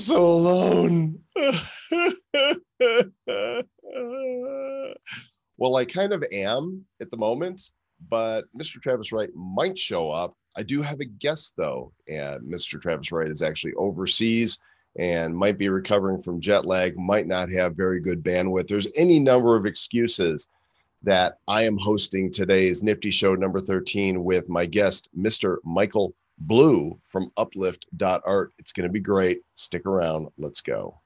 so alone. well, I kind of am at the moment, but Mr. Travis Wright might show up. I do have a guest though, and Mr. Travis Wright is actually overseas and might be recovering from jet lag, might not have very good bandwidth. There's any number of excuses that I am hosting today's Nifty Show number 13 with my guest, Mr. Michael Blu from uplift.art. It's going to be great. Stick around. Let's go.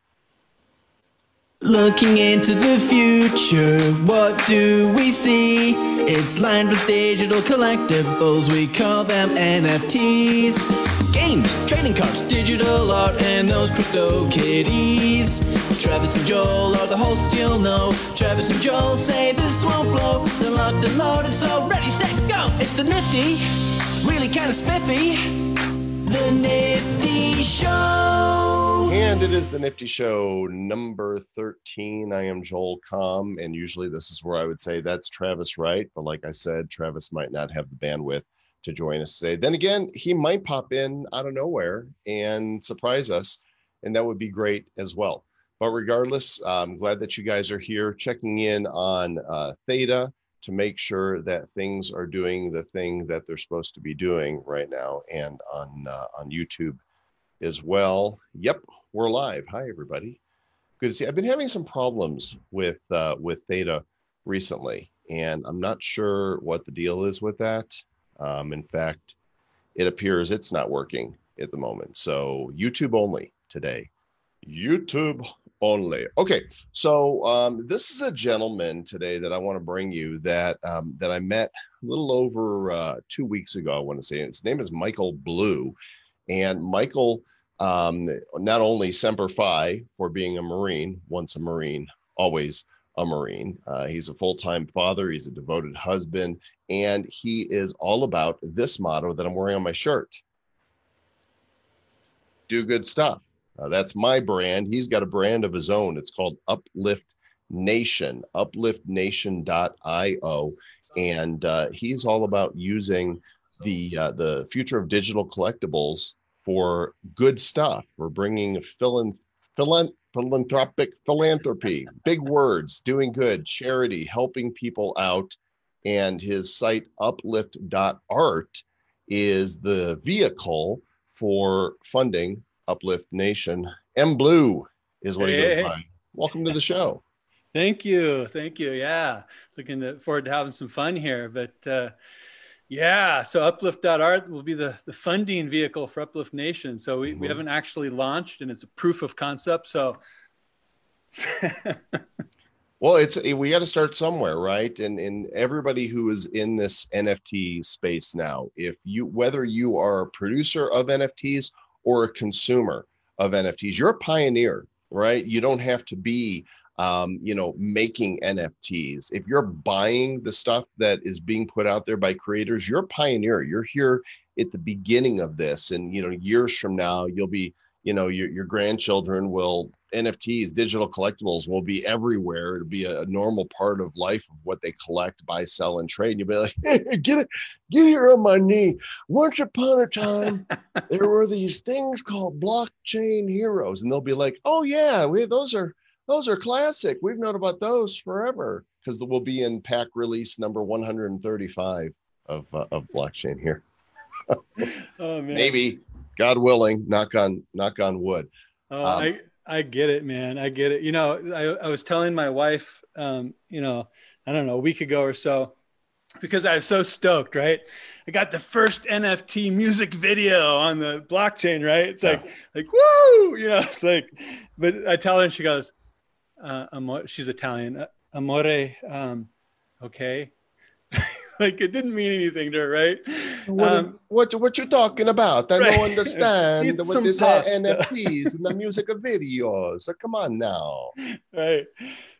Looking into the future, what do we see? It's lined with digital collectibles, we call them NFTs. Games, trading cards, digital art, and those crypto kitties. Travis and Joel are the hosts you'll know. Travis and Joel say this won't blow. They're locked and loaded, so ready, set, go! It's the nifty, really kind of spiffy. The Nifty Show. And it is the Nifty Show number 13. I am Joel Comm, and usually this is where I would say that's Travis Wright. But like I said, Travis might not have the bandwidth to join us today. Then again, he might pop in out of nowhere and surprise us, and that would be great as well. But regardless, I'm glad that you guys are here checking in on uh, Theta to make sure that things are doing the thing that they're supposed to be doing right now and on uh, on YouTube as well. Yep, we're live. Hi everybody. Good to see. I've been having some problems with uh, with Theta recently, and I'm not sure what the deal is with that. Um, in fact, it appears it's not working at the moment. So YouTube only today. YouTube only. Okay, so um, this is a gentleman today that I want to bring you that um, that I met a little over uh, two weeks ago. I want to say his name is Michael Blu, and Michael um, not only semper fi for being a Marine, once a Marine, always a Marine. Uh, he's a full time father. He's a devoted husband, and he is all about this motto that I'm wearing on my shirt: do good stuff uh, that's my brand. He's got a brand of his own. It's called Uplift Nation, upliftnation.io. And uh, he's all about using the uh, the future of digital collectibles for good stuff. We're bringing philan- philan- philanthropic philanthropy, big words, doing good, charity, helping people out. And his site, uplift.art, is the vehicle for funding Uplift Nation. M Blu is what hey, he goes by. Welcome to the show. Thank you. Thank you. Yeah. Looking to, forward to having some fun here. But uh, yeah, so uplift.art will be the, the funding vehicle for Uplift Nation. So we, mm-hmm. we haven't actually launched and it's a proof of concept. So well, it's we got to start somewhere, right? And and everybody who is in this NFT space now, if you whether you are a producer of NFTs or a consumer of NFTs. You're a pioneer, right? You don't have to be um, you know, making NFTs. If you're buying the stuff that is being put out there by creators, you're a pioneer. You're here at the beginning of this. And, you know, years from now, you'll be, you know, your, your grandchildren will NFTs, digital collectibles will be everywhere. It'll be a, normal part of life of what they collect, buy, sell, and trade. And you'll be like, hey, get it, get here on my knee. Once upon a time, there were these things called blockchain heroes, and they'll be like, oh yeah, we those are those are classic. We've known about those forever because we'll be in pack release number 135 of uh, of blockchain here. oh man, maybe God willing, knock on knock on wood. Oh, um, I I get it, man. I get it. You know, I, I was telling my wife, um, you know, I don't know, a week ago or so, because I was so stoked, right? I got the first NFT music video on the blockchain, right? It's like, yeah. like, woo, you know, it's like, but I tell her and she goes, uh, amore, she's Italian, uh, amore, um, okay. like it didn't mean anything to her, right? What, um, what, what you talking about? I right. don't understand what this NFTs and the music videos. So come on now. Right.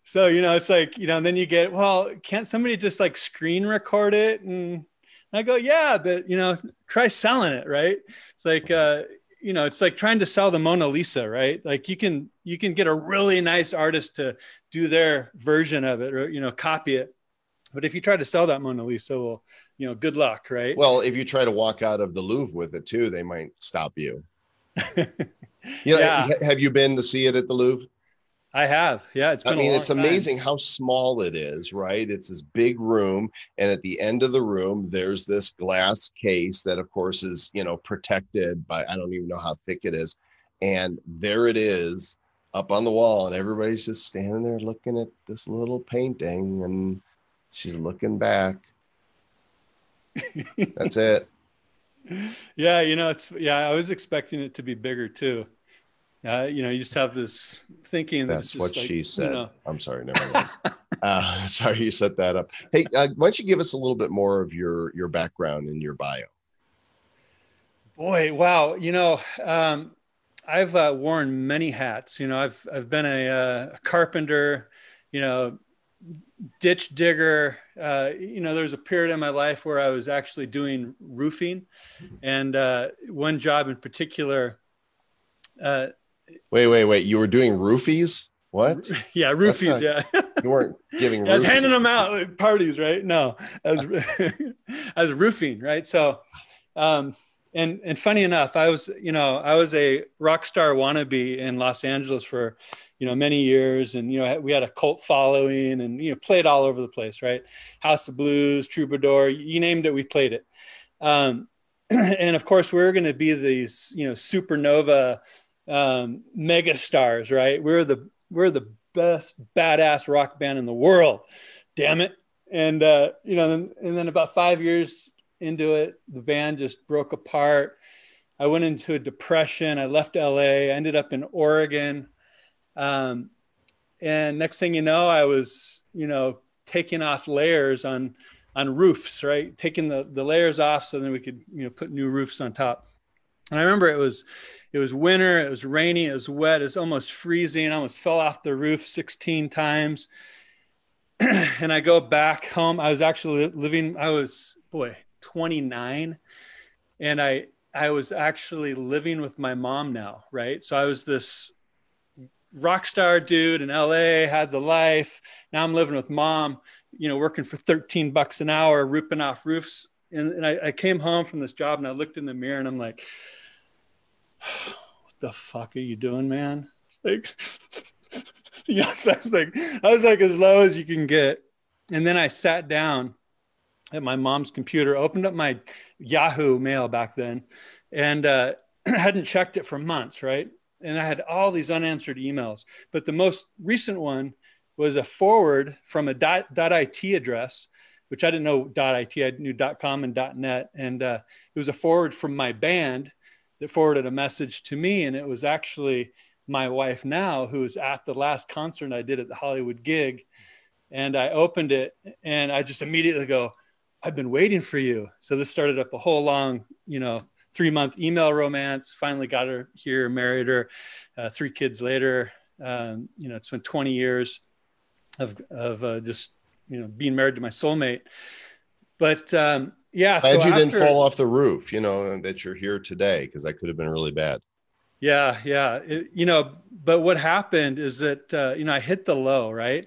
So you know, it's like you know, and then you get well, can't somebody just like screen record it? And I go, yeah, but you know, try selling it, right? It's like uh, you know, it's like trying to sell the Mona Lisa, right? Like you can you can get a really nice artist to do their version of it or you know, copy it but if you try to sell that Mona Lisa, well, you know, good luck, right? Well, if you try to walk out of the Louvre with it too, they might stop you. You know, Yeah. have you been to see it at the Louvre? I have. Yeah, it's been. I mean, it's time. amazing how small it is, right? It's this big room, and at the end of the room, there's this glass case that, of course, is you know protected by I don't even know how thick it is, and there it is up on the wall, and everybody's just standing there looking at this little painting, and she's looking back. That's it. Yeah, you know, it's yeah. I was expecting it to be bigger too. Uh, you know, you just have this thinking that it's That's just what like, she you said. know, I'm sorry, never mind. uh, sorry, you set that up. Hey, uh, why don't you give us a little bit more of your your background and your bio? Boy, wow. You know, um, I've uh, worn many hats. You know, I've I've been a, uh, a carpenter, you know, ditch digger. Uh, you know, there was a period in my life where I was actually doing roofing, and uh, one job in particular. Uh, Wait, wait, wait. You were doing roofies? What? yeah, roofies. not- yeah. You weren't giving. Yeah, I was handing them out at parties, right? No, I was I was roofing, right? So, um, and and funny enough, I was you know I was a rock star wannabe in Los Angeles for you know many years, and you know we had a cult following, and you know played all over the place, right? House of Blues, Troubadour, you named it, we played it. Um, and of course, we are going to be these you know supernova um, mega stars, right? We're the we're the best badass rock band in the world. Damn it. And, uh, you know, then, and then about five years into it, the band just broke apart. I went into a depression. I left LA, I ended up in Oregon. Um, and next thing you know, I was, you know, taking off layers on, on roofs, right? Taking the, the layers off so then we could, you know, put new roofs on top. And I remember it was, it was winter, it was rainy, it was wet, it was almost freezing. I almost fell off the roof 16 times. and I go back home. I was actually living, I was, boy, 29. And I, I was actually living with my mom now, right? So I was this rock star dude in LA, had the life. Now I'm living with mom, you know, working for 13 bucks an hour, roofing off roofs. And, and I, I came home from this job and I looked in the mirror and I'm like, what the fuck are you doing, man? Like, yes, I was like, I was like as low as you can get. And then I sat down at my mom's computer, opened up my Yahoo mail back then, and uh, hadn't checked it for months, right? And I had all these unanswered emails. But the most recent one was a forward from a dot, .it address, which I didn't know .it. I knew .com and dot .net, and uh, it was a forward from my band that forwarded a message to me, and it was actually my wife now who was at the last concert I did at the Hollywood gig. And I opened it and I just immediately go, I've been waiting for you. So this started up a whole long, you know, three month email romance. Finally got her here, married her, uh, three kids later. Um, you know, it's been 20 years of, of uh, just, you know, being married to my soulmate. But um, yeah. Glad so you didn't fall off the roof. You know that you're here today because that could have been really bad. Yeah, yeah. It- you know, but what happened is that uh, you know I hit the low, right?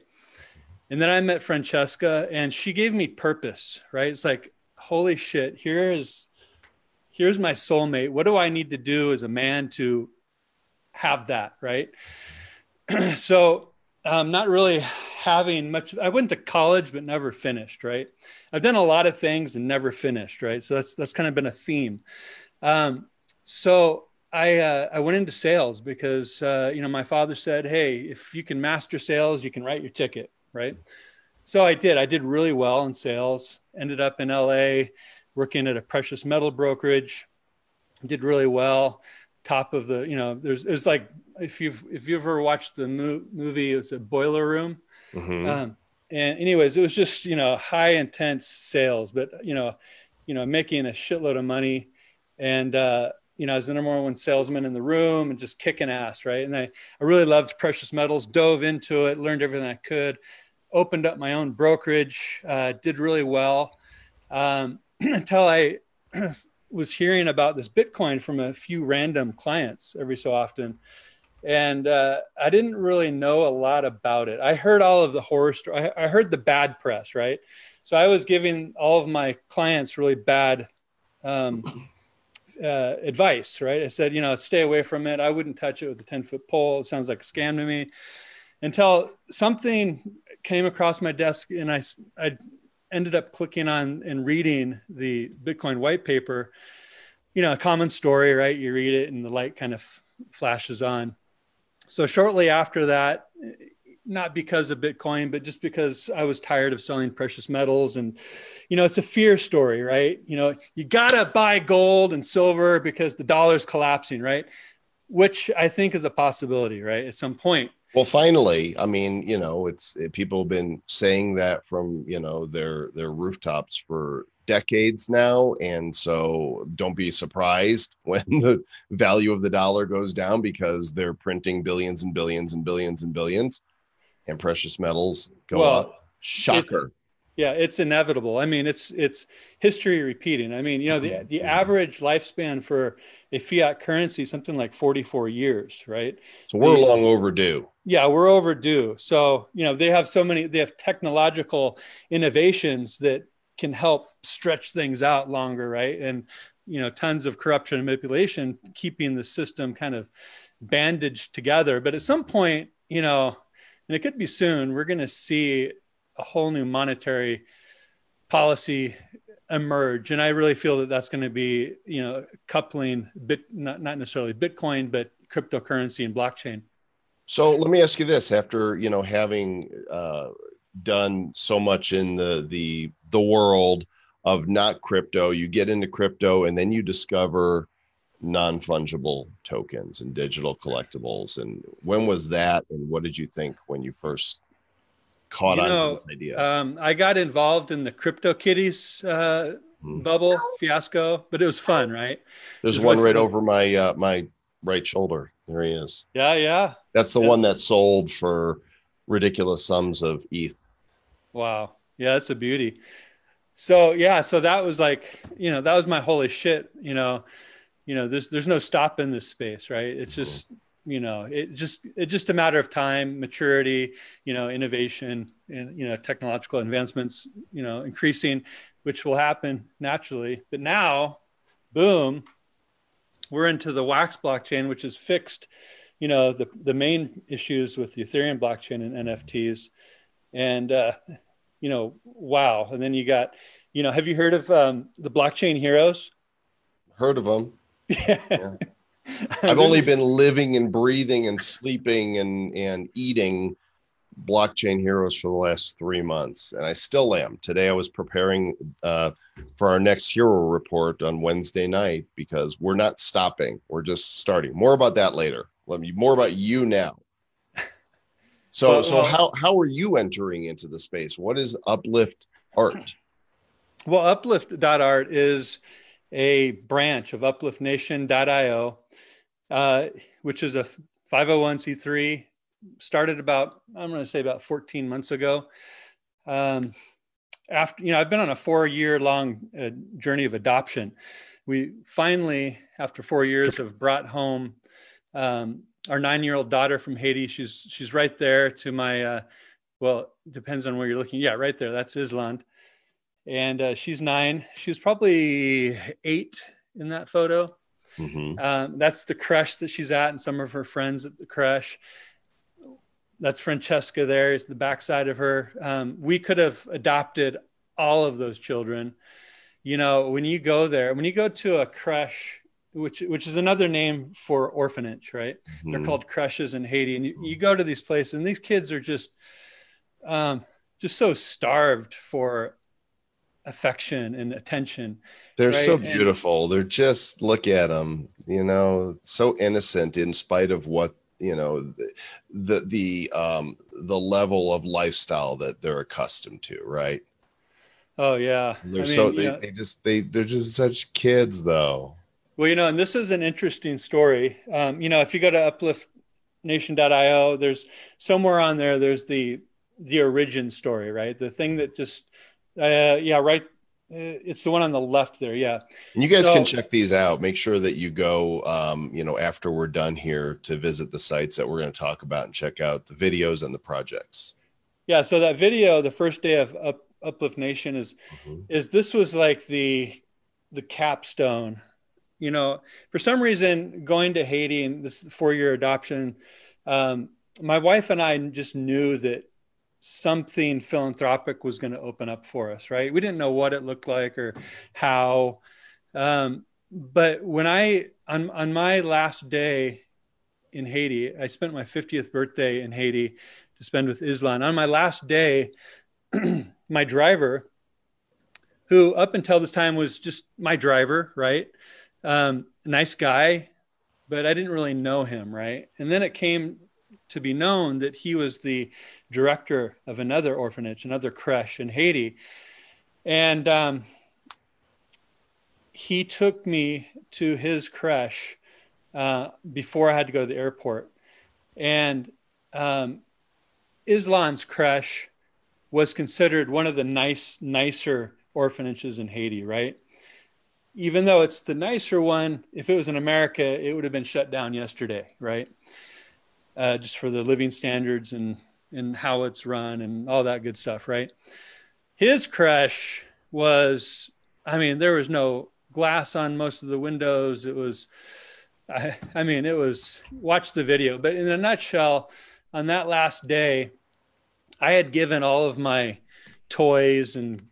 And then I met Francesca, and she gave me purpose, right? It's like, holy shit, here is here's my soulmate. What do I need to do as a man to have that, right? so um, not really having much. I went to college, but never finished, right? I've done a lot of things and never finished, right? So that's that's kind of been a theme. Um, so I uh, I went into sales because uh, you know my father said, "Hey, if you can master sales, you can write your ticket." Right. So I did. I did really well in sales. Ended up in LA, working at a precious metal brokerage. Did really well. Top of the, you know, there's it's like if you've if you've ever watched the mo- movie, it was a Boiler Room. Mhm. Um, and anyways, it was just you know high intense sales, but you know, you know, making a shitload of money, and uh, you know, I was the number one salesman in the room and just kicking ass, right? And I, I really loved precious metals, dove into it, learned everything I could, opened up my own brokerage, uh, did really well um, until I was hearing about this Bitcoin from a few random clients every so often. And uh, I didn't really know a lot about it. I heard all of the horror story. I, I heard the bad press, right? So I was giving all of my clients really bad um, uh, advice, right? I said, you know, stay away from it. I wouldn't touch it with a 10 foot pole. It sounds like a scam to me until something came across my desk and I, I ended up clicking on and reading the Bitcoin white paper, you know, a common story, right? You read it and the light kind of flashes on. So shortly after that, not because of Bitcoin, but just because I was tired of selling precious metals. And, you know, it's a fear story, right? You know, you got to buy gold and silver because the dollar's collapsing, right? Which I think is a possibility, right? At some point. Well, finally, I mean, you know, it's it, people have been saying that from, you know, their their rooftops for decades now and so don't be surprised when the value of the dollar goes down because they're printing billions and billions and billions and billions and precious metals go well, up. Shocker. Yeah, it's inevitable. I mean, it's it's history repeating. I mean, you know, the the average lifespan for a fiat currency something like 44 years, right? So we're long overdue. Yeah, we're overdue. So, you know, they have so many they have technological innovations that can help stretch things out longer, right? And you know, tons of corruption and manipulation keeping the system kind of bandaged together. But at some point, you know, and it could be soon, we're going to see a whole new monetary policy emerge. And I really feel that that's going to be, you know, coupling bit, not, not necessarily Bitcoin, but cryptocurrency and blockchain. So let me ask you this: After you know having uh, done so much in the the the world of not crypto, you get into crypto, and then you discover non fungible tokens and digital collectibles. And when was that? And what did you think when you first caught on to this idea? Um, I got involved in the Crypto Kitties uh, hmm. bubble fiasco, but it was fun, right? There's one right over my uh, my right shoulder. There he is. Yeah, yeah. That's the yeah. one that sold for ridiculous sums of ETH. Wow. Yeah, that's a beauty. So yeah, so that was like, you know, that was my holy shit, you know you know there's there's no stop in this space right it's mm-hmm. You know it just it's just a matter of time maturity you know innovation and you know technological advancements you know increasing which will happen naturally. But now boom we're into the wax blockchain which is fixed you know the the main issues with the ethereum blockchain and nfts and uh you know wow. And then you got you know have you heard of um, the blockchain heroes? Heard of them yeah. I've only been living and breathing and sleeping and and eating blockchain heroes for the last three months, and I still am. Today, I was preparing uh, for our next hero report on Wednesday night because we're not stopping; we're just starting. More about that later. Let me more about you now. So, well, so how how are you entering into the space? What is Uplift Art? Well, Uplift.art is a branch of upliftnation.io, uh, which is a 501c3, started about, I'm going to say about 14 months ago. Um, after, you know, I've been on a four year long uh, journey of adoption. We finally, after four years, have brought home um, our nine year old daughter from Haiti. She's, she's right there to my, uh, well, depends on where you're looking. Yeah, right there. That's Islan and uh, she's nine. She was probably eight in that photo. Mm-hmm. Um, that's the creche that she's at, and some of her friends at the creche. That's Francesca. There is the backside of her. Um, we could have adopted all of those children. You know, when you go there, when you go to a creche, which which is another name for orphanage, right? Mm-hmm. They're called creches in Haiti, and you, you, go to these places, and these kids are just, um, just so starved for affection and attention. They're right? so beautiful. And, They're just look at them, you know, so innocent in spite of what you know the, the the um the level of lifestyle that they're accustomed to right oh yeah they're I so they, they just they they're just such kids though well you know and this is an interesting story um you know if you go to upliftnation.io there's somewhere on there there's the the origin story right the thing that just uh, yeah, right. Uh, it's the one on the left there. Yeah. And you guys so, can check these out. Make sure that you go, um, you know, after we're done here to visit the sites that we're going to talk about and check out the videos and the projects. Yeah. So that video, the first day of Up, Uplift Nation, is mm-hmm. is this was like the the capstone you know, for some reason, going to Haiti and this four year adoption, um, my wife and I just knew that something philanthropic was going to open up for us, right? We didn't know what it looked like or how. Um, but when I, on, on my last day in Haiti, I spent my 50th birthday in Haiti to spend with Islan. On my last day, my driver, who up until this time was just my driver, right? Um, nice guy, but I didn't really know him, right? And then it came to be known that he was the director of another orphanage, another creche in Haiti. And um, he took me to his creche uh, before I had to go to the airport. And um, Islan's creche was considered one of the nice, nicer orphanages in Haiti, right? Even though it's the nicer one, if it was in America, it would have been shut down yesterday, right? Uh, just for the living standards and and how it's run and all that good stuff, right? His creche was, I mean, there was no glass on most of the windows. It was, I, I mean, it was. Watch the video, but in a nutshell, on that last day, I had given all of my toys and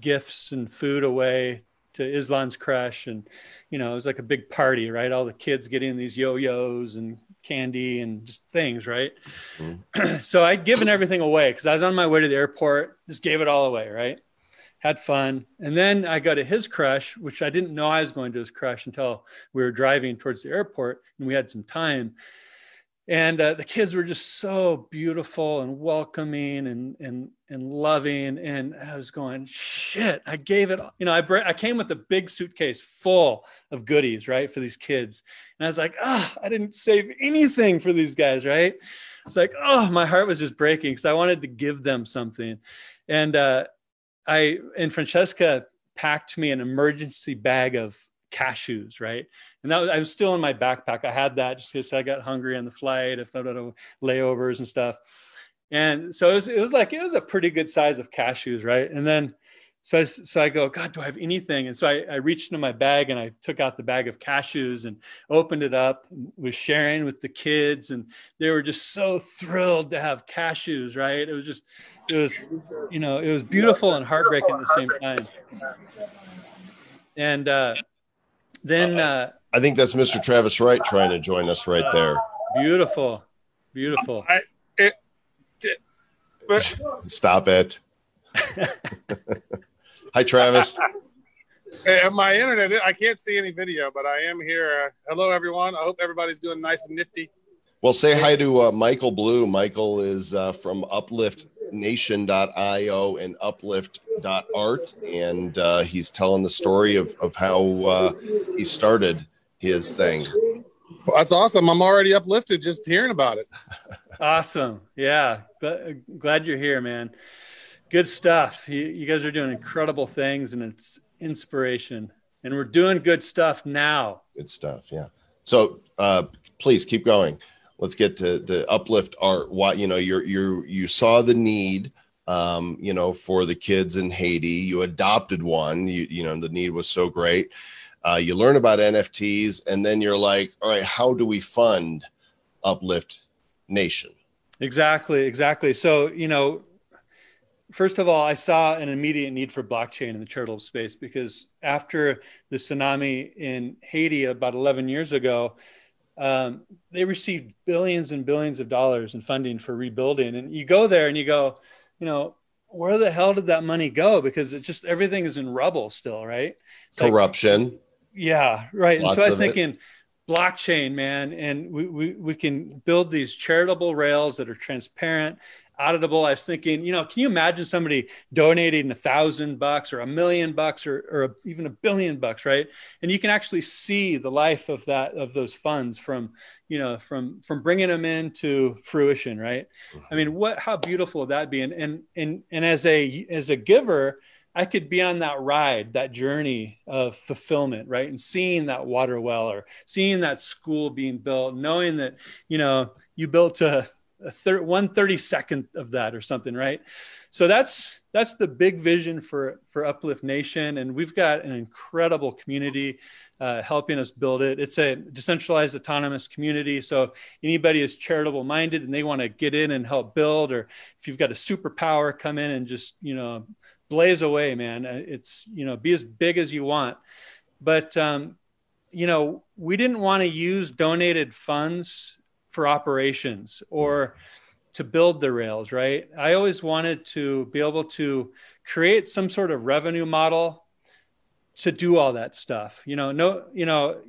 gifts and food away to Islan's creche and you know it was like a big party right all the kids getting these yo-yos and candy and just things, right? Mm-hmm. so I'd given everything away because I was on my way to the airport, just gave it all away, right? Had fun. And then I go to his creche, which I didn't know I was going to his creche until we were driving towards the airport and we had some time and uh, the kids were just so beautiful and welcoming and and and loving. And i was going shit i gave it you know i i came with a big suitcase full of goodies right for these kids. And i was like oh i didn't save anything for these guys right? It's like oh my heart was just breaking because i wanted to give them something. And uh i and francesca packed me an emergency bag of cashews, right? And that was, I was still in my backpack. I had that just because I got hungry on the flight, if had layovers and stuff. And so it was, it was like, it was a pretty good size of cashews, right? And then, so I, so I go, God, do I have anything? And so I, I reached into my bag and I took out the bag of cashews and opened it up, and was sharing with the kids. And they were just so thrilled to have cashews, right? It was just, it was, you know, it was beautiful and heartbreaking at the same time. And, uh, then uh, I think that's Mr. Travis Wright trying to join us right there. Beautiful, beautiful. I, it, it, but... Stop it. Hi, Travis. Hey, my internet, I can't see any video, but I am here. Uh, hello, everyone. I hope everybody's doing nice and nifty. Well, say hi to uh, Michael Blu. Michael is uh, from upliftnation.io and uplift.art. And uh, he's telling the story of, of how uh, he started his thing. Well, that's awesome. I'm already uplifted just hearing about it. awesome. Yeah. Glad you're here, man. Good stuff. You, you guys are doing incredible things and it's inspiration. And we're doing good stuff now. Good stuff. Yeah. So uh, please keep going let's get to the uplift art. Why you know you're you you saw the need um, you know for the kids in haiti. You adopted one. You you know the need was so great. Uh, you learn about nfts and then you're like all right how do we fund uplift nation? Exactly exactly. So you know first of all i saw an immediate need for blockchain in the charitable space because after the tsunami in haiti about 11 years ago um, they received billions and billions of dollars in funding for rebuilding. And you go there and you go, you know, where the hell did that money go? Because it just everything is in rubble still, right? It's Corruption. Like, yeah, right. Lots and so I was thinking, it. blockchain, man, and we, we we can build these charitable rails that are transparent auditable. I was thinking, you know, can you imagine somebody donating a thousand bucks or a million bucks or, or even a billion bucks, right? And you can actually see the life of that of those funds from, you know, from from bringing them into fruition, right? I mean, what how beautiful would that be? And and and and as a as a giver. I could be on that ride, that journey of fulfillment, right? And seeing that water well or seeing that school being built, knowing that, you know, you built a thir- one thirty second of that or something, right? So that's that's the big vision for for Uplift Nation, and we've got an incredible community uh, helping us build it. It's a decentralized autonomous community. So if anybody is charitable minded and they want to get in and help build, or if you've got a superpower, come in and just you know blaze away, man. Uh, it's you know be as big as you want, but um, you know we didn't want to use donated funds for operations or to build the rails, right? I always wanted to be able to create some sort of revenue model to do all that stuff. You know, no, you know,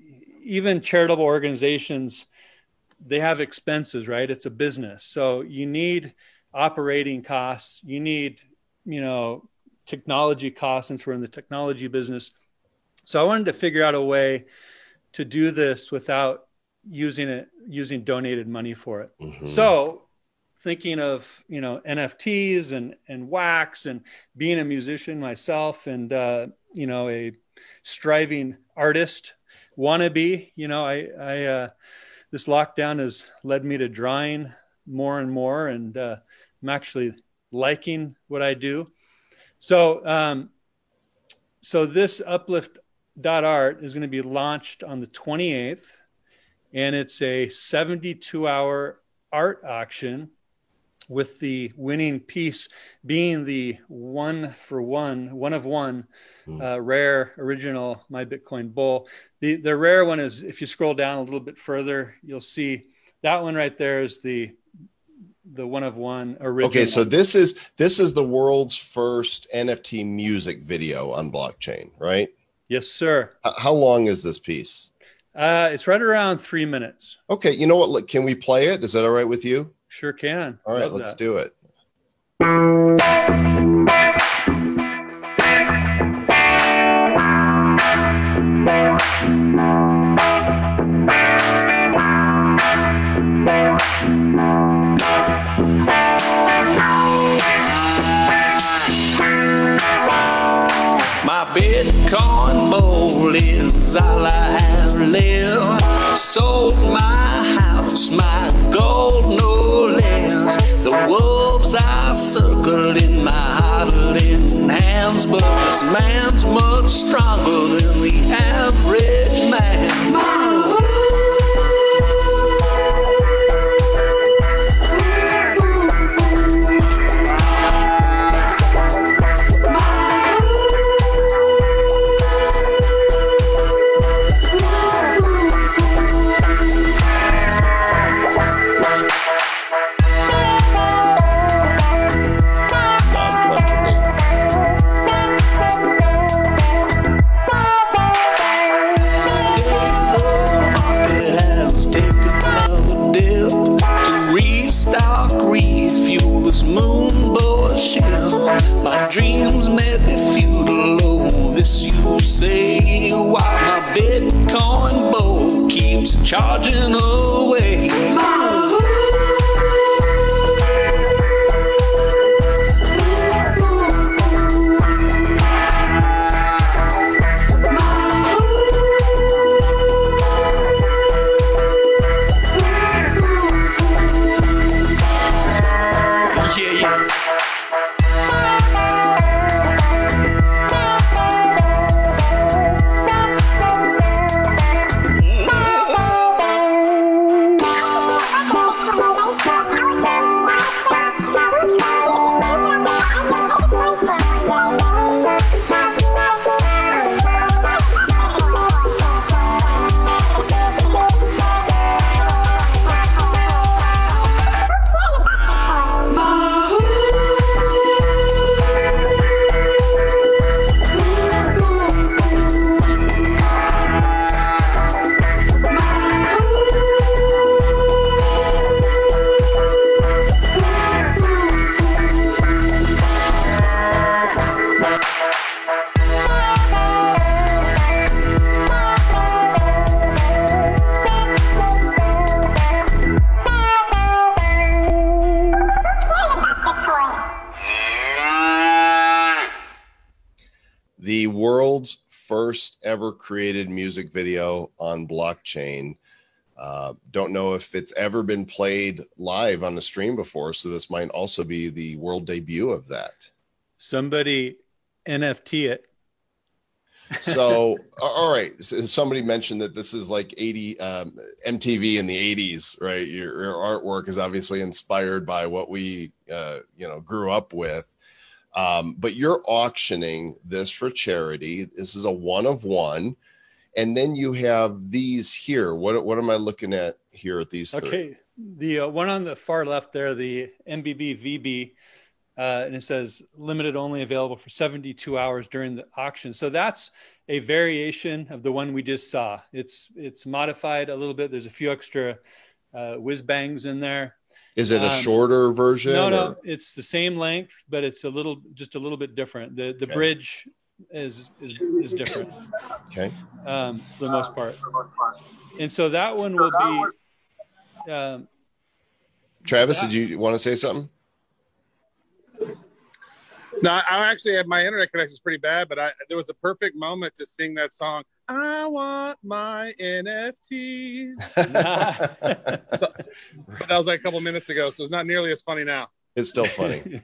even charitable organizations, they have expenses, right? It's a business. So you need operating costs, you need, you know, technology costs since we're in the technology business. So I wanted to figure out a way to do this without using it using donated money for it. Mm-hmm. So thinking of you know NFTs and and wax and being a musician myself and uh, you know a striving artist wannabe. You know I I uh, this lockdown has led me to drawing more and more and uh, I'm actually liking what I do. So um, so this uplift dot art is going to be launched on the 28th and it's a 72 hour art auction with the winning piece being the one for one, one of one, mm. uh, rare original My Bitcoin Bull. The the rare one is if you scroll down a little bit further, you'll see that one right there is the the one of one original. Okay, so this is this is the world's first NFT music video on blockchain, right? Yes, sir. How long is this piece? Uh, it's right around three minutes. Okay, you know what? Look, can we play it? Is that all right with you? Sure can. All right, Love let's that. do it. My Bitcoin bowl is all I have left. Sold my house, my gold, no less. The wolves are circling my huddling hands, but this man's much stronger than the average ever created music video on blockchain. Uh, don't know if it's ever been played live on the stream before, so this might also be the world debut of that. Somebody NFT it. So, all right. Somebody mentioned that this is like 80 um, MTV in the 80s, right? Your, your, artwork is obviously inspired by what we, uh, you know, grew up with. Um, but you're auctioning this for charity. This is a one of one. And then you have these here. What, what am I looking at here at these? Okay. Three? The uh, one on the far left there, the MBB VB uh, and it says limited only available for 72 hours during the auction. So that's a variation of the one we just saw. It's it's modified a little bit. There's a few extra uh, whiz bangs in there. Is it a um, shorter version? No, or? no, it's the same length, but it's a little just a little bit different. The the okay. bridge is, is is different. Okay. Um, for the most part, and so that one will be. Um, Travis, that, did you want to say something? No, I actually had my internet connection is pretty bad, but I there was a perfect moment to sing that song. I want my NFT. so, but that was like a couple minutes ago, so it's not nearly as funny now. It's still funny.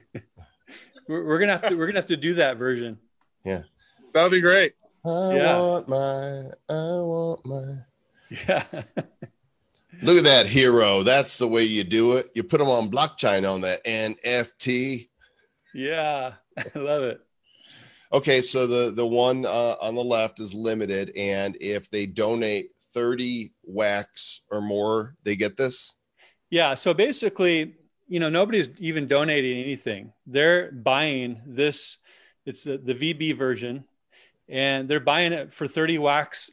we're, we're, gonna have to we're gonna have to do that version. Yeah, that'll be great. I yeah. want my I want my yeah. Look at that hero. That's the way you do it. You put them on blockchain on that NFT. Yeah. I love it. Okay, so the the one uh, on the left is limited, and if they donate thirty wax or more, they get this. Yeah. So basically, you know, nobody's even donating anything. They're buying this. It's the, the VB version, and they're buying it for thirty wax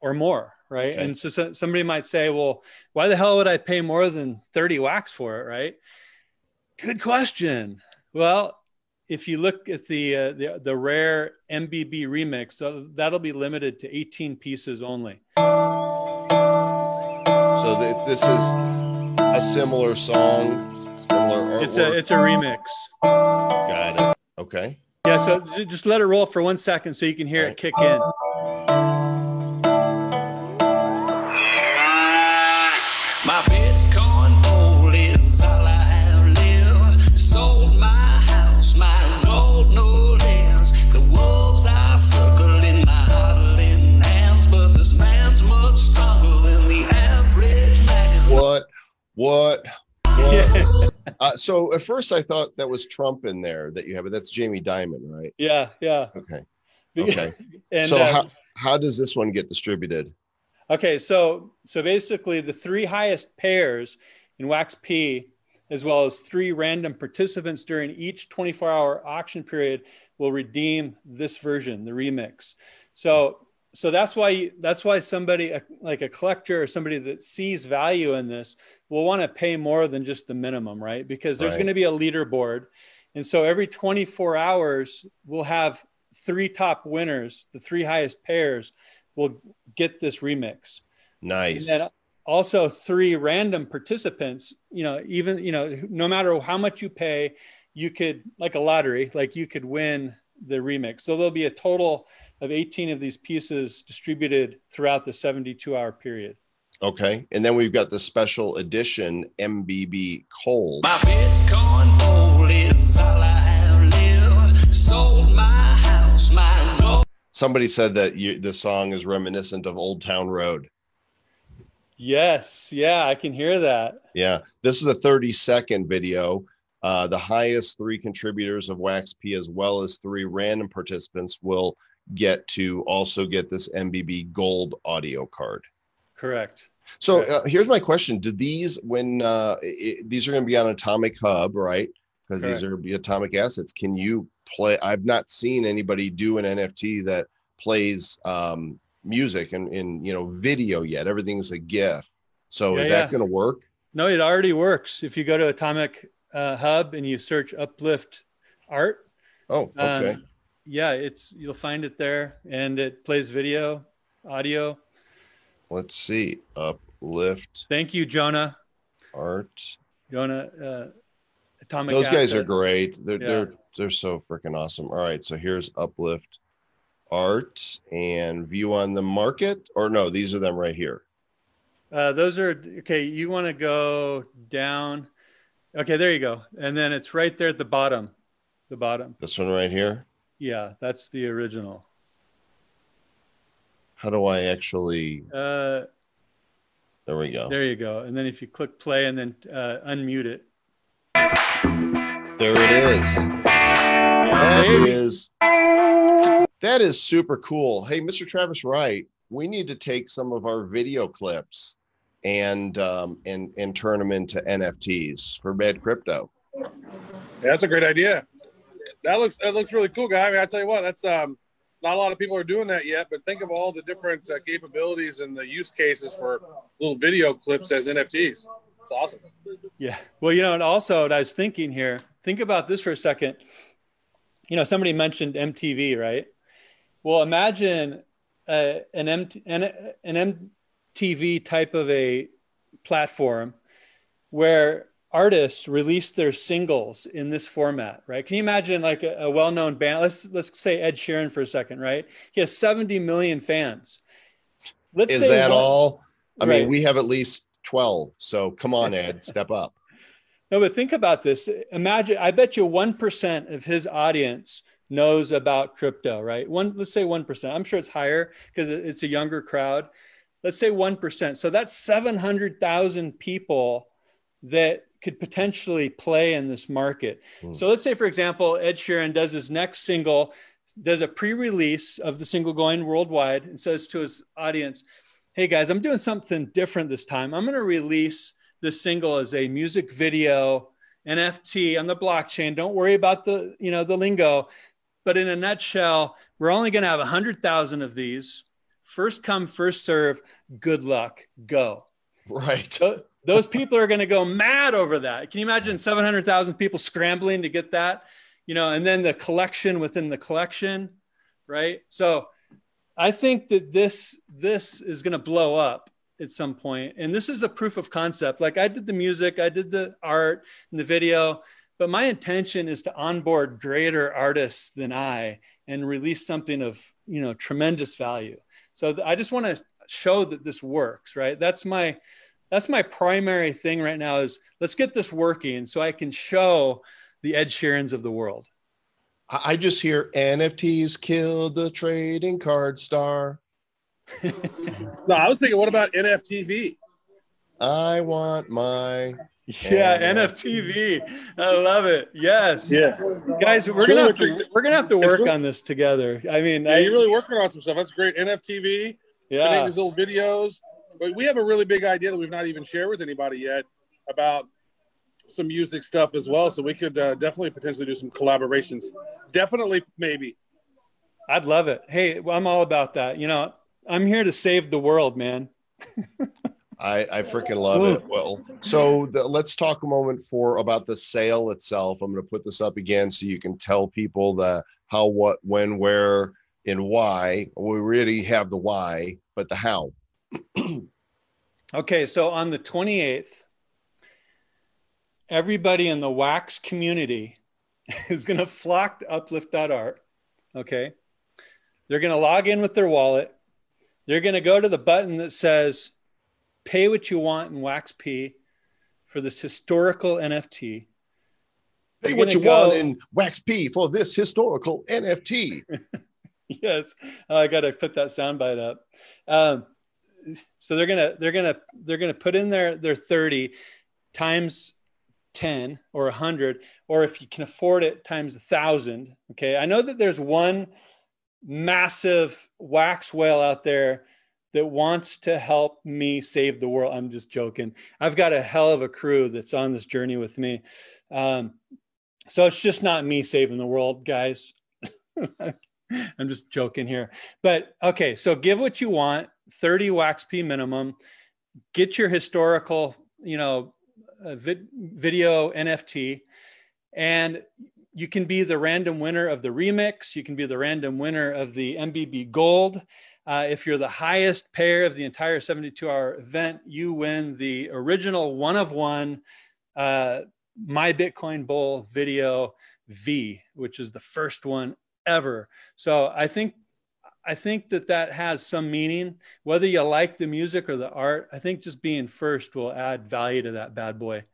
or more, right? Okay. And so, so somebody might say, well, why the hell would I pay more than thirty wax for it, right? Good question. Well, if you look at the uh, the, the rare MBB remix, so that'll be limited to 18 pieces only. So if this is a similar song, similar. It's a it's a remix. Got it. Okay. Yeah. So just let it roll for one second so you can hear right. it kick in. What? what? uh, so at first I thought that was Trump in there that you have, but that's Jamie Dimon, right? Yeah, yeah. Okay. Okay. and so uh, how how does this one get distributed? Okay, so so basically the three highest pairs in Wax P, as well as three random participants during each 24-hour auction period, will redeem this version, the remix. So so that's why that's why somebody like a collector or somebody that sees value in this will want to pay more than just the minimum right? Because there's right. going to be a leaderboard. And so every 24 hours we'll have three top winners the three highest pairs will get this remix. Nice. and also three random participants you know even you know no matter how much you pay you could like a lottery like you could win the remix. So there'll be a total of 18 of these pieces distributed throughout the 72 hour period. Okay. And then we've got the special edition MBB Gold. My Bitcoin gold is all I have lived. Sold my house, my gold. Somebody said that you, the song is reminiscent of Old Town Road. Yes. Yeah, I can hear that. Yeah. This is a 30 second video. Uh, the highest three contributors of Wax P, as well as three random participants, will get to also get this MBB Gold audio card. Correct. So uh, here's my question: Do these, when uh, it, these are going to be on Atomic Hub, right? Because these are atomic assets. Can you play? I've not seen anybody do an NFT that plays um, music and in you know video yet. Everything's a GIF. So yeah, is that yeah. going to work? No, it already works. If you go to Atomic uh, Hub and you search Uplift Art. Oh, okay. Um, yeah, it's you'll find it there, and it plays video, audio. Let's see, uplift. Thank you, Jonah. Art. Jonah. Uh, Atomic. Those guys are great. They're yeah. they're they're so freaking awesome. All right, so here's uplift art and view on the market or no these are them right here Uh, those are okay. You want to go down. Okay, there you go. And then it's right there at the bottom. The bottom. This one right here. Yeah, that's the original. How do I actually? Uh, there we go. There you go. And then if you click play and then uh, unmute it. There it is. That Baby. is. That is super cool. Hey, Mr. Travis Wright, we need to take some of our video clips and um, and and turn them into NFTs for Bad Crypto. Yeah, that's a great idea. That looks that looks really cool, guy. I mean, I tell you what, that's um, not a lot of people are doing that yet. But think of all the different uh, capabilities and the use cases for little video clips as NFTs. It's awesome. Yeah. Well, you know, and also what I was thinking here, think about this for a second. You know, somebody mentioned MTV, right? Well, imagine uh, an, MT, an, an MTV type of a platform where artists release their singles in this format, right? Can you imagine like a, a well-known band? Let's let's say Ed Sheeran for a second, right? He has 70 million fans. Let's Is say that one- all? I mean, we have at least 12. So come on, Ed, step up. No, but think about this. Imagine, I bet you 1% of his audience knows about crypto, right? One, let's say 1%. I'm sure it's higher because it's a younger crowd. Let's say 1%. So that's 700,000 people that could potentially play in this market. Hmm. So let's say, for example, Ed Sheeran does his next single, does a pre release of the single going worldwide and says to his audience, Hey guys, I'm doing something different this time. I'm going to release this single as a music video nft on the blockchain don't worry about the you know the lingo but in a nutshell we're only going to have a 100000 of these first come first serve good luck go Right. Tho- those people are going to go mad over that. Can you imagine 700000 people scrambling to get that? You know and then the collection within the collection right? So i think that this this is going to blow up at some point. and this is a proof of concept. Like i did the music i did the art and the video but my intention is to onboard greater artists than i and release something of you know tremendous value. So i just want to show that this works right? That's my that's my primary thing right now is let's get this working so i can show the ed sheerans of the world I I just hear NFTs killed the trading card star. No, I was thinking, what about NFTV? I want my. yeah Yeah. nftv i love it yes Yeah, guys we're It's gonna have to, we're gonna have to work on this together i mean yeah, I, you're really working on some stuff. That's great. NFTV, yeah. yeah these little videos. But we have a really big idea that we've not even shared with anybody yet about some music stuff as well. So we could uh, definitely potentially do some collaborations. Definitely, maybe. i'd love it hey i'm all about that you know i'm here to save the world man I, I freaking love it. Well, so the, let's talk a moment for about the sale itself. I'm going to put this up again so you can tell people the how, what, when, where, and why. We really have the why, but the how. Okay, so on the 28th, everybody in the wax community is going to flock to uplift.art. Okay. They're going to log in with their wallet. They're going to go to the button that says pay what you want in wax P for this historical NFT. Pay what you gonna want in Wax P for this historical NFT. yes, I got to put that soundbite up. Um, so they're gonna they're gonna they're gonna put in their their thirty times ten or a hundred, or if you can afford it, times a thousand. Okay, I know that there's one massive wax whale out there that wants to help me save the world. I'm just joking. I've got a hell of a crew that's on this journey with me. Um, so it's just not me saving the world, guys. I'm just joking here. But okay, so give what you want, 30 wax P minimum. Get your historical, you know, uh, vid- video NFT and you can be the random winner of the remix, you can be the random winner of the MBB Gold. Uh, if you're the highest payer of the entire 72 hour event, you win the original one of one uh, My Bitcoin Bowl video V, which is the first one ever. So I think I think that that has some meaning, whether you like the music or the art. I think just being first will add value to that bad boy.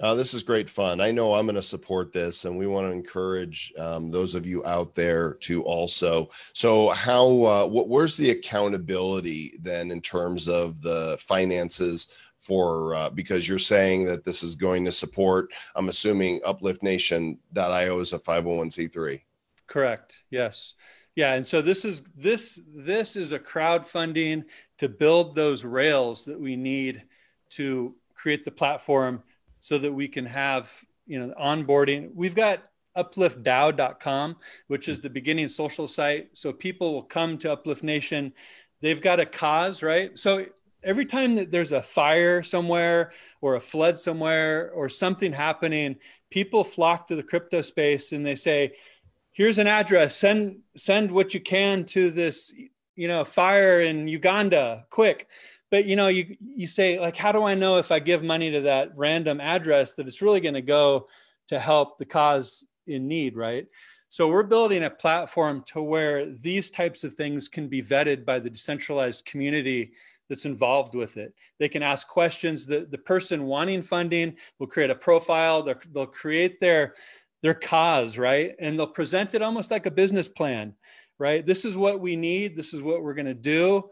Uh, this is great fun. I know I'm going to support this, and we want to encourage um, those of you out there to also. So, how? Uh, what? Where's the accountability then in terms of the finances for? Uh, because you're saying that this is going to support. I'm assuming UpliftNation.io is a 501c3. Correct. Yes. Yeah, and so this is this this is a crowdfunding to build those rails that we need to create the platform so that we can have you know onboarding we've got upliftdao.com which is the beginning social site so people will come to uplift nation they've got a cause right so every time that there's a fire somewhere or a flood somewhere or something happening people flock to the crypto space and they say here's an address send send what you can to this you know fire in uganda quick but you know you you say like how do i know if i give money to that random address that it's really going to go to help the cause in need right so we're building a platform to where these types of things can be vetted by the decentralized community that's involved with it. They can ask questions. The, the person wanting funding will create a profile. They'll, they'll create their, their cause, right? And they'll present it almost like a business plan, right? This is what we need. This is what we're going to do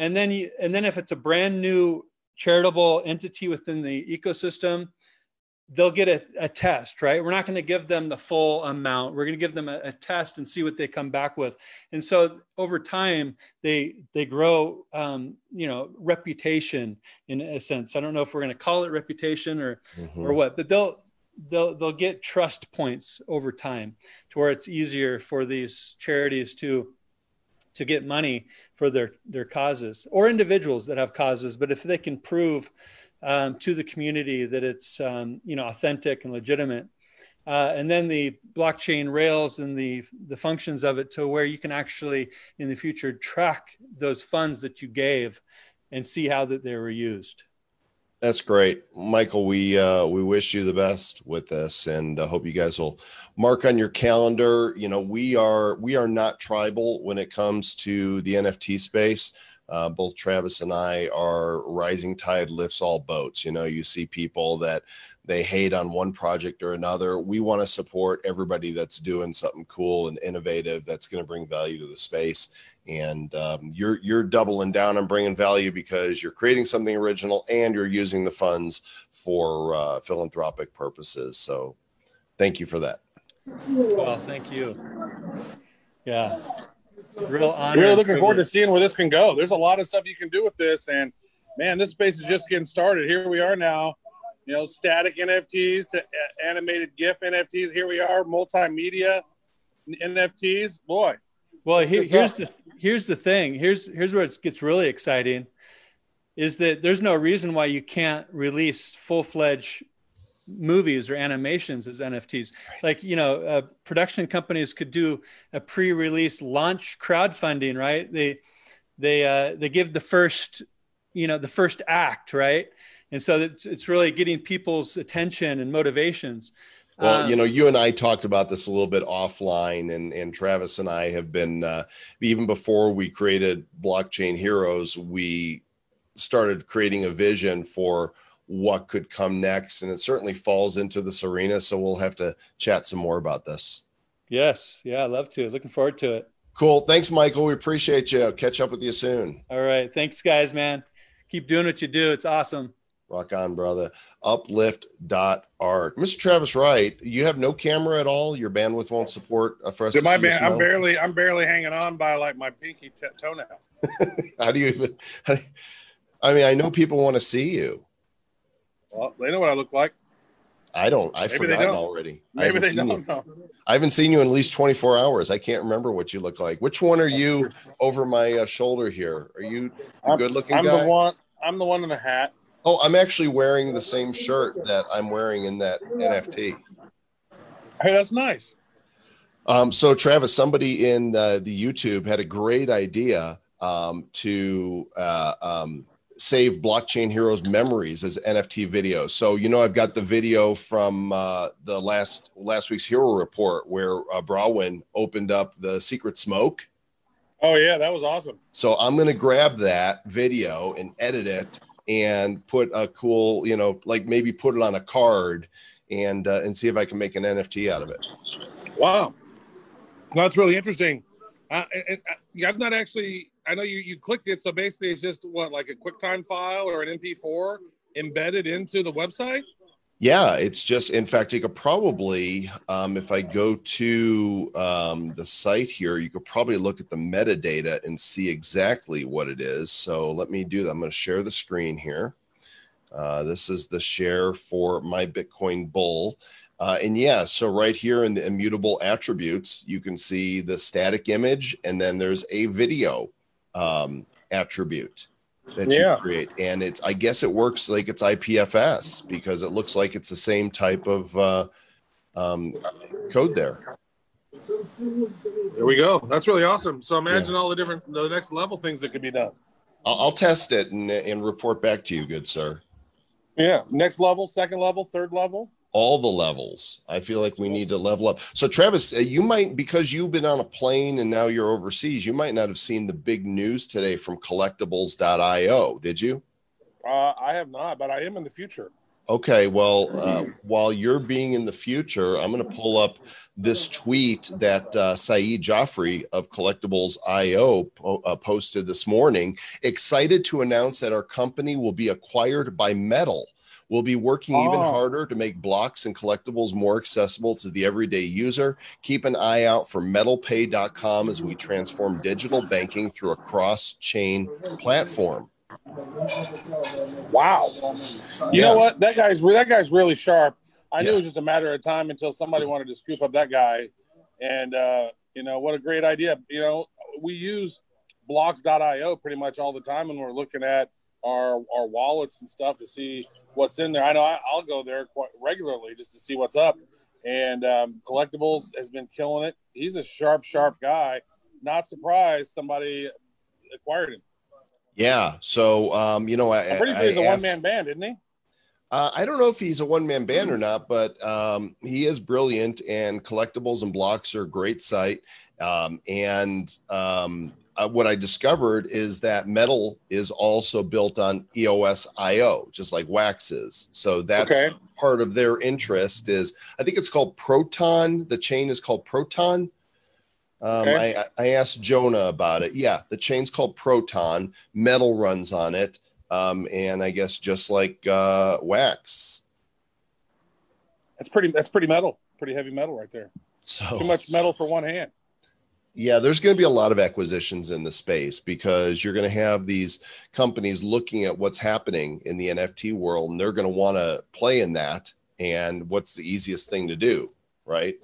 and then you, and then if it's a brand new charitable entity within the ecosystem they'll get a, a test right we're not going to give them the full amount we're going to give them a, a, test and see what they come back with and so over time they they grow um, you know reputation in a sense i don't know if we're going to call it reputation or mm-hmm. or what but they'll they'll they'll get trust points over time to where it's easier for these charities to to get money for their their causes or individuals that have causes. But if they can prove um, to the community that it's um, you know authentic and legitimate uh, and then the blockchain rails and the the functions of it to where you can actually in the future track those funds that you gave and see how that they were used that's great, Michael. We uh, we wish you the best with this, and I uh, hope you guys will mark on your calendar. You know, we are we are not tribal when it comes to the NFT space. Uh, both Travis and I are rising tide lifts all boats. You know, you see people that they hate on one project or another. We want to support everybody that's doing something cool and innovative that's going to bring value to the space and um, you're you're doubling down on bringing value because you're creating something original and you're using the funds for uh, philanthropic purposes. So, thank you for that. Well, thank you. Yeah, real honor. Really looking forward to seeing where this can go. There's a lot of stuff you can do with this, and man, this space is just getting started. Here we are now. You know, static NFTs to animated GIF NFTs. Here we are, multimedia NFTs. Boy, well, here, here's the here's the thing. Here's here's where it gets really exciting, is that there's no reason why you can't release full fledged movies or animations as NFTs. Right. Like you know, uh, production companies could do a pre-release launch crowdfunding, right? They they uh, they give the first you know the first act, right? And so it's it's really getting people's attention and motivations. Well, um, you know, you and I talked about this a little bit offline, and and Travis and I have been uh, even before we created Blockchain Heroes, we started creating a vision for what could come next, and it certainly falls into this arena. So we'll have to chat some more about this. Yes, yeah, I love to. Looking forward to it. Cool. Thanks, Michael. We appreciate you. Catch up with you soon. All right. Thanks, guys, man. Keep doing what you do. It's awesome. Rock on, brother. Uplift.art. Mr. Travis Wright, you have no camera at all. Your bandwidth won't support uh, for us. Dude, my I'm barely, I'm barely hanging on by like my pinky t- toenail. how do you even? Do you, I mean, I know people want to see you. Well, they know what I look like. I don't. I forgot already. Maybe they don't know. I haven't seen you in at least 24 hours. I can't remember what you look like. Which one are you over my uh, shoulder here? Are you a good looking I'm guy? the one. I'm the one in the hat. Oh, I'm actually wearing the same shirt that I'm wearing in that NFT. Hey, that's nice. Um, so, Travis, somebody in the, the YouTube had a great idea um, to uh, um, save Blockchain Heroes memories as NFT videos. So, you know, I've got the video from uh, the last last week's Hero Report where uh, Brawin opened up the secret smoke. Oh yeah, that was awesome. So I'm going to grab that video and edit it and put a cool, you know, like maybe put it on a card and uh, and see if I can make an NFT out of it. Wow, that's really interesting. Uh, I've not actually. I know you you clicked it, so basically it's just what like a QuickTime file or an MP4 embedded into the website. Yeah, it's just, in fact, you could probably, um, if I go to um, the site here, you could probably look at the metadata and see exactly what it is. So let me do that. I'm going to share the screen here. Uh, this is the share for my Bitcoin bull. Uh, and yeah, so right here in the immutable attributes, you can see the static image, and then there's a video um, attribute that yeah. you create. And it's i guess it works like it's ipfs because it looks like it's the same type of uh, um, code there. There we go. That's really awesome. So imagine yeah. all the different the next level things that could be done. I'll, I'll test it and, and report back to you good sir. Yeah. Next level second level third level all the levels. I feel like we need to level up. So, Travis, uh, you might, because you've been on a plane and now you're overseas, you might not have seen the big news today from collectibles.io. Did you? Uh, I have not, but I am in the future. Okay, well, uh, while you're being in the future, I'm going to pull up this tweet that uh, Saeed Jaffrey of Collectibles.io po- uh, posted this morning. Excited to announce that our company will be acquired by Metal We'll be working oh. even harder to make blocks and collectibles more accessible to the everyday user. Keep an eye out for metalpay.com as we transform digital banking through a cross chain platform. Wow. You yeah. know what? That guy's that guy's really sharp. I yeah. knew it was just a matter of time until somebody wanted to scoop up that guy. And uh, you know, what a great idea. You know, we use blocks.io pretty much all the time when we're looking at our our wallets and stuff to see what's in there. I know I, will go there quite regularly just to see what's up. And um, collectibles has been killing it. He's a sharp, sharp guy. Not surprised somebody acquired him. Yeah. So um, you know, I, I'm pretty sure he's a one man band, isn't he? Uh, I don't know if he's a one man band or not, but um, he is brilliant. And collectibles and blocks are a great site. Um, and um, uh, what I discovered is that metal is also built on EOS IO, just like wax is. So that's okay. part of their interest. Is I think it's called Proton. The chain is called Proton. Um, okay. I, I asked Jonah about it. Yeah, the chain's called Proton. Metal runs on it, um, and I guess just like uh, wax. That's pretty. That's pretty metal. Pretty heavy metal right there. So too much metal for one hand yeah, there's going to be a lot of acquisitions in the space because you're going to have these companies looking at what's happening in the NFT world and they're going to want to play in that. And what's the easiest thing to do, right?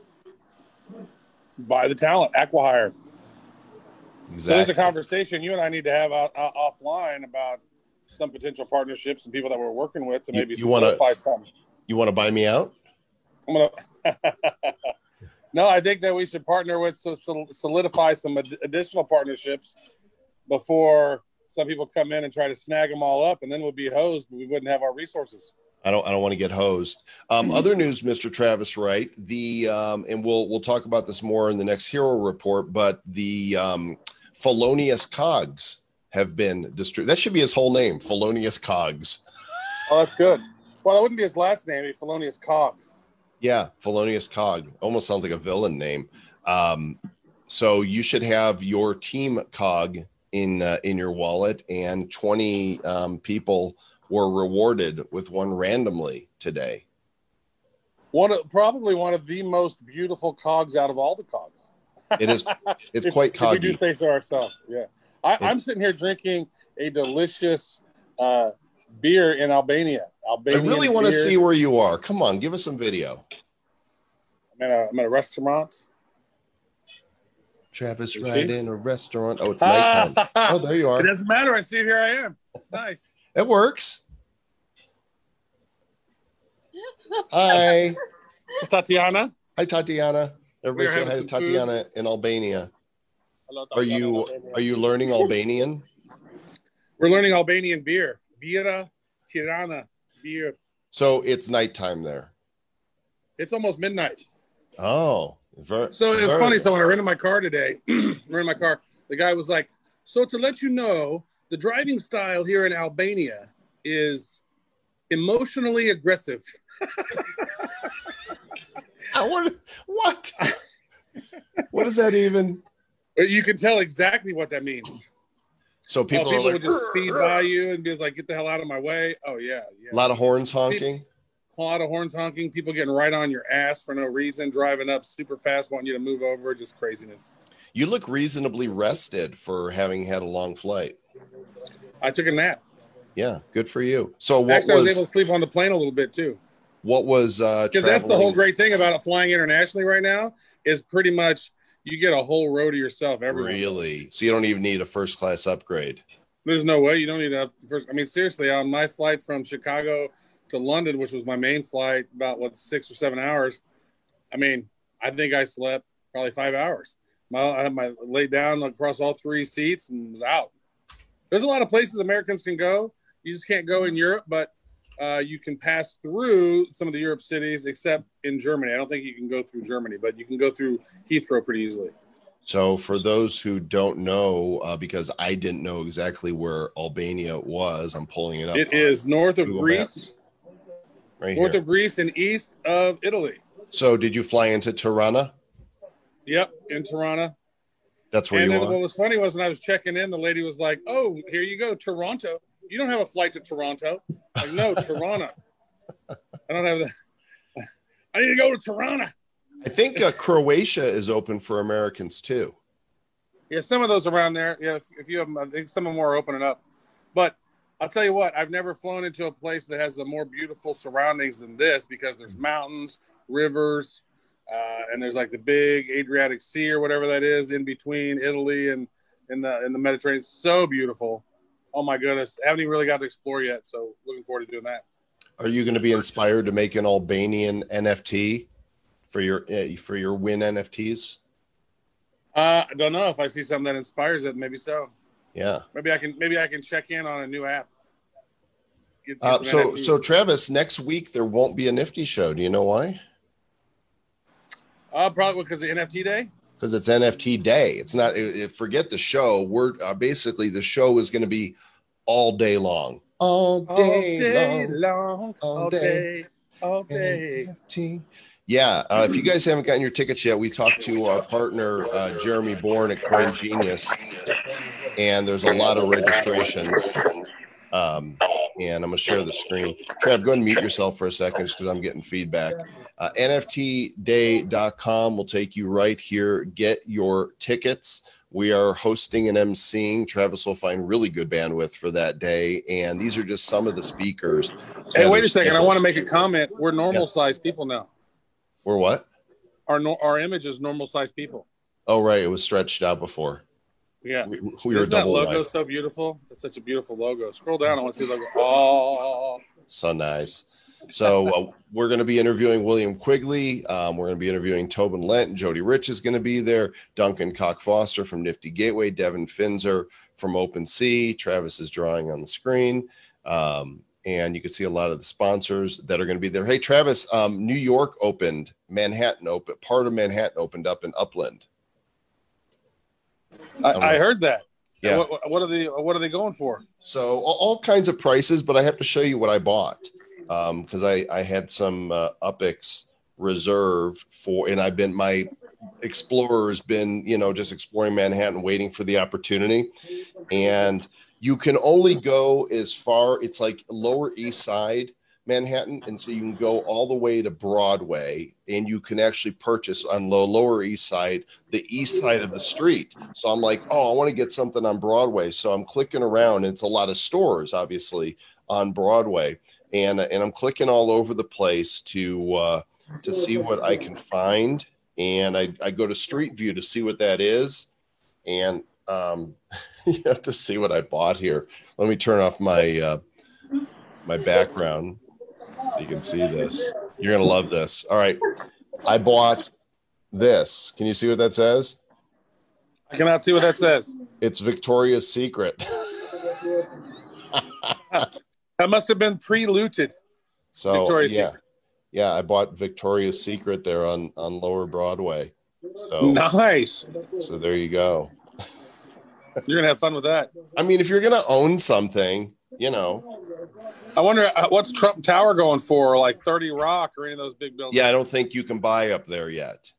Buy the talent, acquire. Exactly. So there's a conversation you and I need to have uh, uh, offline about some potential partnerships and people that we're working with to maybe you, you to something. You want to buy me out? I'm gonna. No, I think that we should partner with to solidify some additional partnerships before some people come in and try to snag them all up, and then we'll be hosed, but we wouldn't have our resources. I don't. I don't want to get hosed. Um, other news, Mr. Travis Wright. The um, and we'll we'll talk about this more in the next hero report. But the um, felonious cogs have been distributed. That should be his whole name, felonious cogs. Oh, that's good. Well, that wouldn't be his last name, felonious cog. Yeah, Felonious Cog almost sounds like a villain name. Um, so you should have your team cog in uh, in your wallet, and twenty um, people were rewarded with one randomly today. One of, probably one of the most beautiful cogs out of all the cogs. It is. It's quite coggy. we do say so ourselves. Yeah, I, am sitting here drinking a delicious uh, beer in Albania. Albania. I really want to see where you are. Come on, give us some video. I'm at a, I'm at a restaurant. Travis right in a restaurant. Oh, it's nighttime. oh, there you are. It doesn't matter. I see here I am. It's nice. It works. Hi. It's Tatiana. Hi, Tatiana. Everybody say hi to Tatiana food. in Albania. Hello, Tatiana are you are you learning Albanian? We're learning Albanian beer. Birra Tirana beer. So it's nighttime there. It's almost midnight. Oh, very, so it's very funny. So when I rented my car today, rented my car, The guy was like, "So to let you know, the driving style here in Albania is emotionally aggressive." I want what? what does that even? You can tell exactly what that means. So people, oh, people are like, would just speed by you and be like, "Get the hell out of my way!" Oh yeah, yeah. a lot of horns honking. a lot of horns honking, people getting right on your ass for no reason, driving up super fast, wanting you to move over, just craziness. You look reasonably rested for having had a long flight. I took a nap. Yeah, good for you. So what Actually, I was was, able to sleep on the plane a little bit too. what was uh Because that's the whole great thing about it flying internationally right now is pretty much you get a whole row to yourself. Everyone. Really? So you don't even need a first class upgrade. There's no way you don't need to. First, I mean, seriously, on my flight from Chicago to London, which was my main flight, about what six or seven hours. I mean, I think I slept probably five hours. My, I had my laid down across all three seats and was out. There's a lot of places Americans can go. You just can't go in Europe, but uh, you can pass through some of the Europe cities, except in Germany. I don't think you can go through Germany, but you can go through Heathrow pretty easily. So for those who don't know, uh, because I didn't know exactly where Albania was, I'm pulling it up. It is north of Google Greece, right north here. of Greece, and east of Italy. So did you fly into Tirana? Yep, in Tirana. That's where and you then are. what was funny was when I was checking in, the lady was like, "Oh, here you go, Toronto. You don't have a flight to Toronto." Like, no, Toronto. I don't have that. I need to go to Toronto. I think uh, Croatia is open for Americans too. Yeah, some of those around there. Yeah, if, if you have them, I think some of them are opening up. But I'll tell you what, I've never flown into a place that has the more beautiful surroundings than this because there's mountains, rivers, uh, and there's like the big Adriatic Sea or whatever that is in between Italy and in the in the Mediterranean. So beautiful. Oh my goodness, I haven't even really got to explore yet. So looking forward to doing that. Are you going to be inspired to make an Albanian NFT for your uh, for your win NFTs? Uh, I don't know if I see something that inspires it. Maybe so. Yeah. Maybe I can maybe I can check in on a new app. Get- get Uh, so NFTs. so Travis, next week there won't be a Nifty show. Do you know why? uh, probably because of NFT day. Because it's NFT day. It's not. It, it- forget the show. We're uh, basically the show is going to be all day long. All day, long. long, all all day. day, all day. NFT. Yeah, uh, if you guys haven't gotten your tickets yet, we talked to our partner uh, Jeremy Bourne at Coin Genius, and there's a lot of registrations. Um, and I'm gonna share the screen. Trav, go ahead and mute yourself for a second, because I'm getting feedback. Uh, NFTday.com will take you right here. Get your tickets. We are hosting and emceeing. Travis will find really good bandwidth for that day, and these are just some of the speakers. Hey, wait a second. I want to make a comment. We're normal sized people now. We're what? Our no, our image is normal sized people. Oh, right. It was stretched out before. Yeah. We, we Isn't that logo so beautiful? It's such a beautiful logo. Scroll down. I want to see the logo. Oh, So nice. So uh, we're going to be interviewing William Quigley. Um, we're going to be interviewing Tobin Lent. Jody Rich is going to be there. Duncan Cock Foster from Nifty Gateway. Devin Finzer from OpenSea. Travis is drawing on the screen. Um, and you can see a lot of the sponsors that are going to be there. Hey, Travis, um, New York opened, Manhattan opened, part of Manhattan opened up in Upland. I, I heard that. Yeah. What, what are they? What are they going for? So all, all kinds of prices, but I have to show you what I bought because I I had some uh, Upix reserved for, and I've been my explorer has been you know just exploring Manhattan, waiting for the opportunity, and you can only go as far. It's like Lower East Side Manhattan, and so you can go all the way to Broadway, and you can actually purchase on the Lower East Side the east side of the street. So I'm like, oh, I want to get something on Broadway. So I'm clicking around. It's a lot of stores, obviously, on Broadway, and and I'm clicking all over the place to uh, to see what I can find. And I, I go to Street View to see what that is, and um, you have to see what I bought here. Let me turn off my uh, my background so you can see this. You're gonna love this. All right, I bought this. Can you see what that says? I cannot see what that says. It's Victoria's Secret. That must have been pre-looted. So Victoria's yeah, Secret. yeah, I bought Victoria's Secret there on on Lower Broadway. So Nice. so there you go. You're gonna have fun with that. I mean, if you're gonna own something, you know, I wonder uh, what's Trump Tower going for, like 30 Rock or any of those big buildings. yeah, I don't think you can buy up there yet.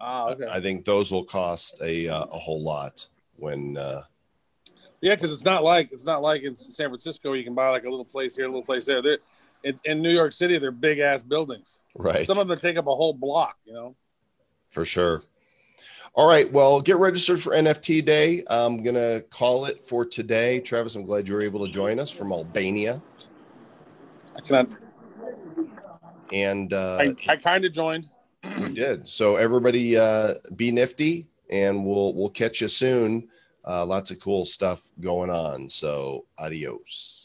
Ah, okay. I think those will cost a uh, a whole lot when uh, Yeah, because it's not like it's not like in San Francisco where you can buy like a little place here, a little place there. They're, in, in New York City, they're big ass buildings. right Some of them take up a whole block. You know. for sure. All right, well, get registered for NFT Day. I'm gonna call it for today. Travis, I'm glad you were able to join us from Albania, I cannot. and uh, I, I kind of joined. You did. So everybody uh, be nifty and we'll we'll catch you soon. Uh, lots of cool stuff going on. So adios.